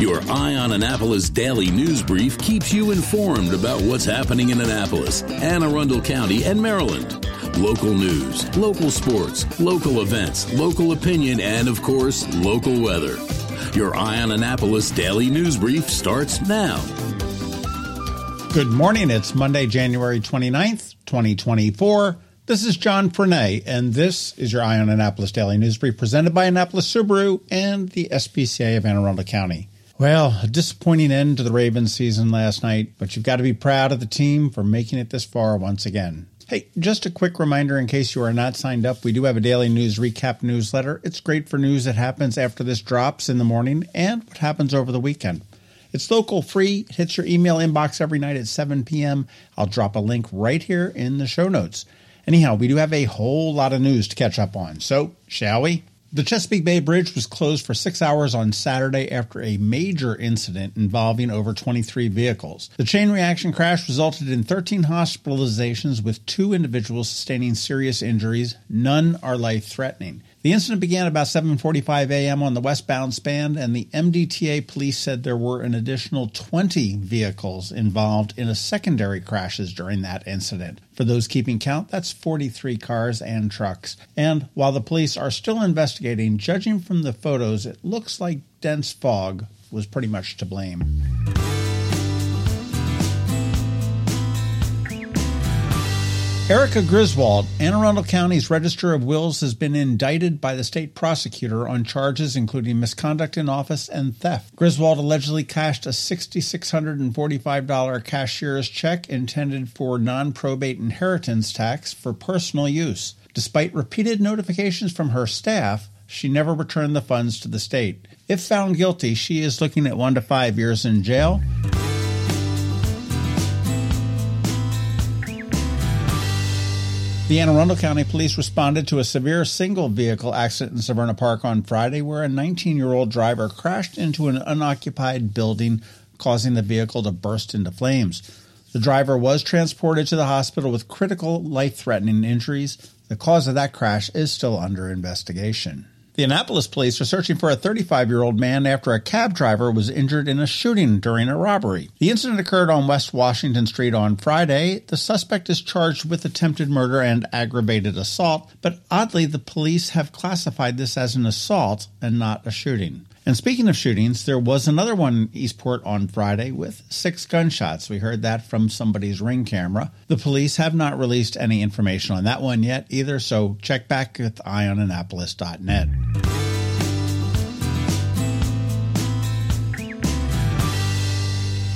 Your Eye on Annapolis daily news brief keeps you informed about what's happening in Annapolis, Anne Arundel County, and Maryland. Local news, local sports, local events, local opinion, and of course, local weather. Your Eye on Annapolis daily news brief starts now. Good morning. It's Monday, January 29th, 2024. This is John Frenaye, and this is your Eye on Annapolis Daily News Brief presented by Annapolis Subaru and the SPCA of Anne Arundel County. Well, a disappointing end to the Ravens season last night, but you've got to be proud of the team for making it this far once again. Hey, just a quick reminder in case you are not signed up, we do have a daily news recap newsletter. It's great for news that happens after this drops in the morning and what happens over the weekend. It's local free, it hits your email inbox every night at 7 p.m. I'll drop a link right here in the show notes. Anyhow, we do have a whole lot of news to catch up on. So, shall we? The Chesapeake Bay Bridge was closed for six hours on Saturday after a major incident involving over 23 vehicles. The chain reaction crash resulted in 13 hospitalizations with two individuals sustaining serious injuries. None are life threatening. The incident began about 7:45 a.m. on the westbound span and the MDTA police said there were an additional 20 vehicles involved in a secondary crashes during that incident. For those keeping count, that's 43 cars and trucks. And while the police are still investigating, judging from the photos, it looks like dense fog was pretty much to blame. Erica Griswold, Anne Arundel County's Register of Wills, has been indicted by the state prosecutor on charges including misconduct in office and theft. Griswold allegedly cashed a $6,645 cashier's check intended for non probate inheritance tax for personal use. Despite repeated notifications from her staff, she never returned the funds to the state. If found guilty, she is looking at one to five years in jail. The Anne Arundel County Police responded to a severe single vehicle accident in Severna Park on Friday where a 19 year old driver crashed into an unoccupied building, causing the vehicle to burst into flames. The driver was transported to the hospital with critical life threatening injuries. The cause of that crash is still under investigation. The Annapolis police are searching for a 35 year old man after a cab driver was injured in a shooting during a robbery. The incident occurred on West Washington Street on Friday. The suspect is charged with attempted murder and aggravated assault, but oddly, the police have classified this as an assault and not a shooting. And speaking of shootings, there was another one in Eastport on Friday with six gunshots. We heard that from somebody's ring camera. The police have not released any information on that one yet either, so check back with eyeonannapolis.net.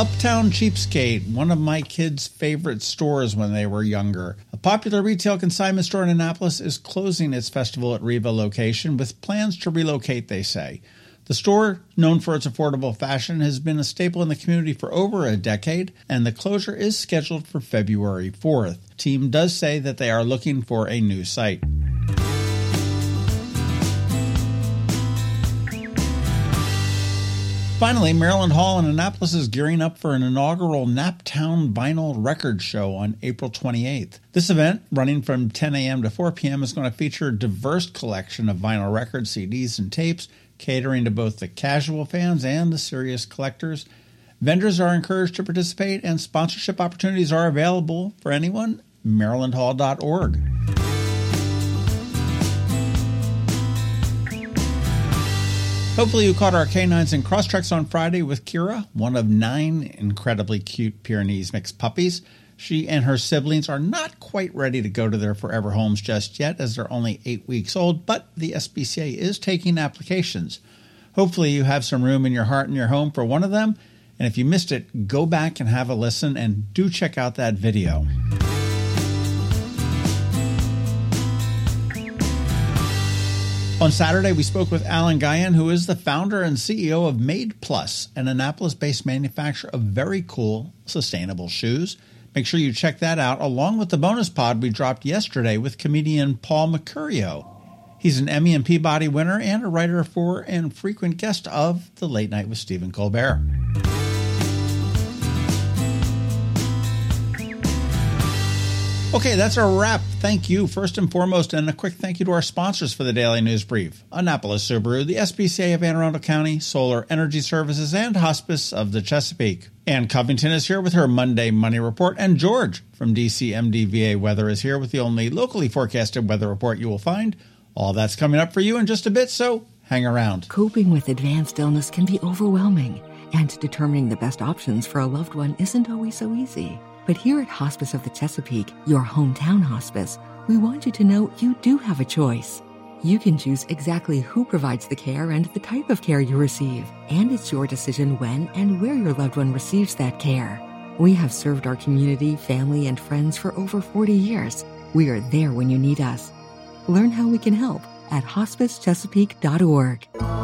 Uptown Cheapskate, one of my kids' favorite stores when they were younger. A popular retail consignment store in Annapolis is closing its Festival at Riva location with plans to relocate, they say. The store, known for its affordable fashion, has been a staple in the community for over a decade, and the closure is scheduled for February 4th. Team does say that they are looking for a new site. Finally, Maryland Hall in Annapolis is gearing up for an inaugural Naptown Vinyl Record Show on April 28th. This event, running from 10 a.m. to 4 p.m., is going to feature a diverse collection of vinyl records, CDs, and tapes catering to both the casual fans and the serious collectors. Vendors are encouraged to participate, and sponsorship opportunities are available for anyone. MarylandHall.org. Hopefully, you caught our canines and Crosstreks on Friday with Kira, one of nine incredibly cute Pyrenees mixed puppies. She and her siblings are not quite ready to go to their forever homes just yet, as they're only eight weeks old, but the SPCA is taking applications. Hopefully, you have some room in your heart and your home for one of them. And if you missed it, go back and have a listen and do check out that video. On Saturday, we spoke with Alan Guyan, who is the founder and CEO of Made Plus, an Annapolis based manufacturer of very cool, sustainable shoes. Make sure you check that out, along with the bonus pod we dropped yesterday with comedian Paul Mecurio. He's an Emmy and Peabody winner and a writer for and frequent guest of The Late Night with Stephen Colbert. Okay, that's a wrap. Thank you, first and foremost, and a quick thank you to our sponsors for the Daily News Brief Annapolis Subaru, the SPCA of Anne Arundel County, Solar Energy Services, and Hospice of the Chesapeake. Ann Covington is here with her Monday Money Report, and George from DCMDVA Weather is here with the only locally forecasted weather report you will find. All that's coming up for you in just a bit, so hang around. Coping with advanced illness can be overwhelming, and determining the best options for a loved one isn't always so easy. But here at Hospice of the Chesapeake, your hometown hospice, we want you to know you do have a choice. You can choose exactly who provides the care and the type of care you receive, and it's your decision when and where your loved one receives that care. We have served our community, family, and friends for over 40 years. We are there when you need us. Learn how we can help at hospicechesapeake.org.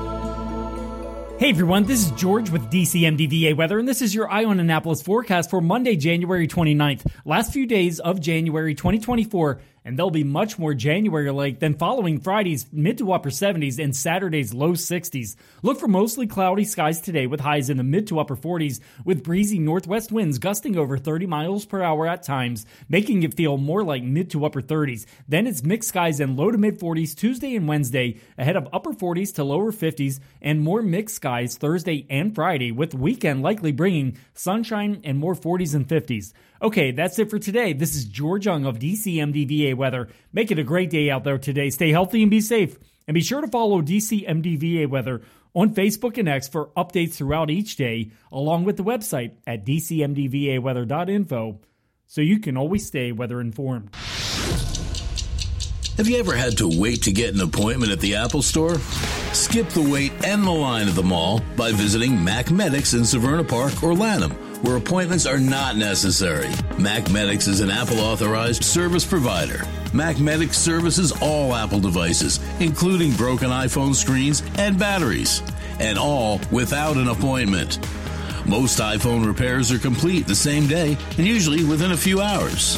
Hey everyone, this is George with DCMDVA Weather, and this is your Eye on Annapolis forecast for Monday, January 29th. Last few days of January 2024 and they'll be much more January like than following Friday's mid to upper 70s and Saturday's low 60s. Look for mostly cloudy skies today with highs in the mid to upper 40s with breezy northwest winds gusting over 30 miles per hour at times, making it feel more like mid to upper 30s. Then it's mixed skies and low to mid 40s Tuesday and Wednesday, ahead of upper 40s to lower 50s and more mixed skies Thursday and Friday with weekend likely bringing sunshine and more 40s and 50s. Okay, that's it for today. This is George Young of DCMDVA Weather. Make it a great day out there today. Stay healthy and be safe. And be sure to follow DCMDVA Weather on Facebook and X for updates throughout each day, along with the website at dcmdvaweather.info so you can always stay weather informed. Have you ever had to wait to get an appointment at the Apple Store? Skip the wait and the line at the mall by visiting MacMedics in Severna Park or Lanham where appointments are not necessary. MacMedics is an Apple authorized service provider. MacMedics services all Apple devices, including broken iPhone screens and batteries, and all without an appointment. Most iPhone repairs are complete the same day and usually within a few hours.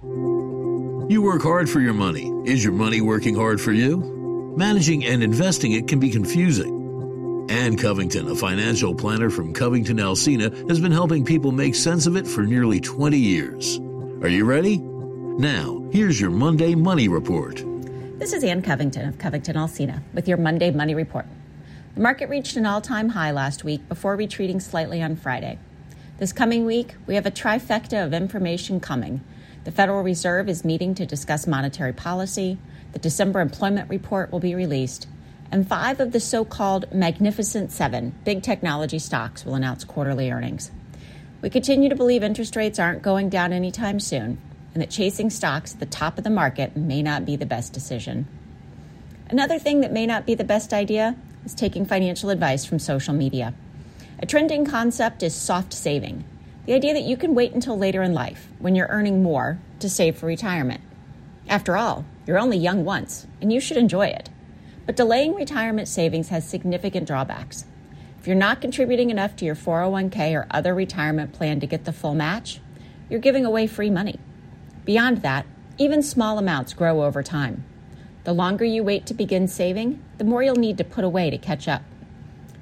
You work hard for your money. Is your money working hard for you? Managing and investing it can be confusing. Ann Covington, a financial planner from Covington Alsina, has been helping people make sense of it for nearly 20 years. Are you ready? Now, here's your Monday Money Report. This is Ann Covington of Covington Alsina with your Monday Money Report. The market reached an all time high last week before retreating slightly on Friday. This coming week, we have a trifecta of information coming. The Federal Reserve is meeting to discuss monetary policy, the December employment report will be released, and five of the so called Magnificent Seven big technology stocks will announce quarterly earnings. We continue to believe interest rates aren't going down anytime soon, and that chasing stocks at the top of the market may not be the best decision. Another thing that may not be the best idea is taking financial advice from social media. A trending concept is soft saving the idea that you can wait until later in life, when you're earning more, to save for retirement. After all, you're only young once, and you should enjoy it. But delaying retirement savings has significant drawbacks. If you're not contributing enough to your 401k or other retirement plan to get the full match, you're giving away free money. Beyond that, even small amounts grow over time. The longer you wait to begin saving, the more you'll need to put away to catch up.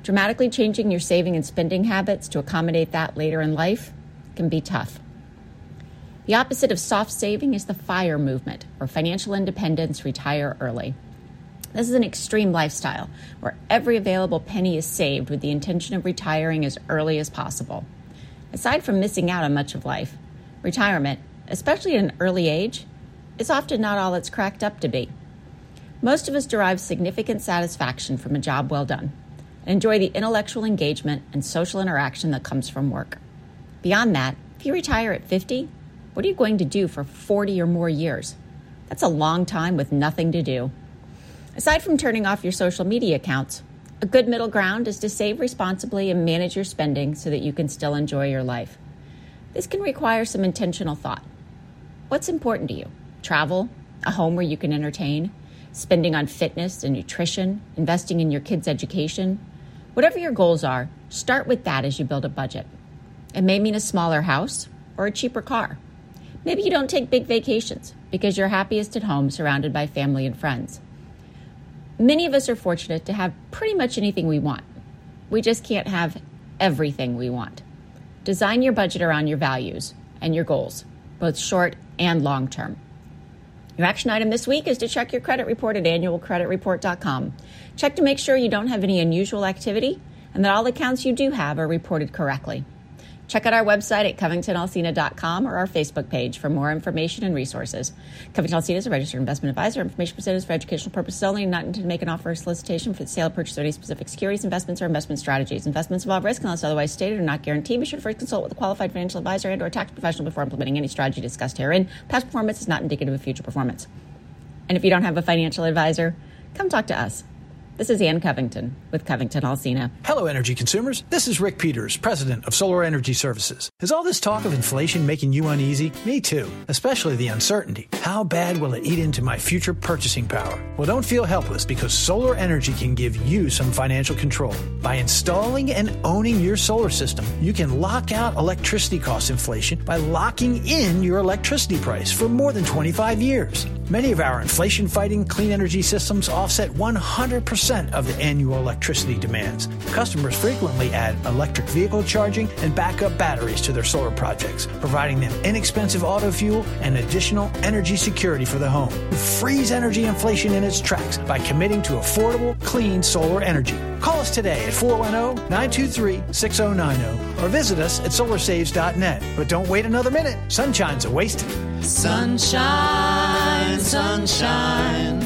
Dramatically changing your saving and spending habits to accommodate that later in life can be tough. The opposite of soft saving is the FIRE movement, or financial independence, retire early. This is an extreme lifestyle where every available penny is saved with the intention of retiring as early as possible. Aside from missing out on much of life, retirement, especially at an early age, is often not all it's cracked up to be. Most of us derive significant satisfaction from a job well done and enjoy the intellectual engagement and social interaction that comes from work. Beyond that, if you retire at 50, what are you going to do for 40 or more years? That's a long time with nothing to do. Aside from turning off your social media accounts, a good middle ground is to save responsibly and manage your spending so that you can still enjoy your life. This can require some intentional thought. What's important to you? Travel, a home where you can entertain, spending on fitness and nutrition, investing in your kids' education. Whatever your goals are, start with that as you build a budget. It may mean a smaller house or a cheaper car. Maybe you don't take big vacations because you're happiest at home surrounded by family and friends. Many of us are fortunate to have pretty much anything we want. We just can't have everything we want. Design your budget around your values and your goals, both short and long term. Your action item this week is to check your credit report at annualcreditreport.com. Check to make sure you don't have any unusual activity and that all accounts you do have are reported correctly. Check out our website at covingtonalsina.com or our Facebook page for more information and resources. Covington Alsina is a registered investment advisor. Information presented is for educational purposes only and not intended to make an offer or solicitation for the sale or purchase of any specific securities, investments, or investment strategies. Investments involve risk unless otherwise stated or not guaranteed. Be sure to first consult with a qualified financial advisor and or tax professional before implementing any strategy discussed herein. Past performance is not indicative of future performance. And if you don't have a financial advisor, come talk to us. This is Ann Covington with Covington Alsina. Hello, energy consumers. This is Rick Peters, president of Solar Energy Services. Is all this talk of inflation making you uneasy? Me too, especially the uncertainty. How bad will it eat into my future purchasing power? Well, don't feel helpless because solar energy can give you some financial control. By installing and owning your solar system, you can lock out electricity cost inflation by locking in your electricity price for more than 25 years. Many of our inflation fighting clean energy systems offset 100% of the annual electricity demands. Customers frequently add electric vehicle charging and backup batteries to their solar projects, providing them inexpensive auto fuel and additional energy security for the home. Freeze energy inflation in its tracks by committing to affordable, clean solar energy. Call us today at 410 923 6090 or visit us at solarsaves.net. But don't wait another minute. Sunshine's a waste. Sunshine, sunshine.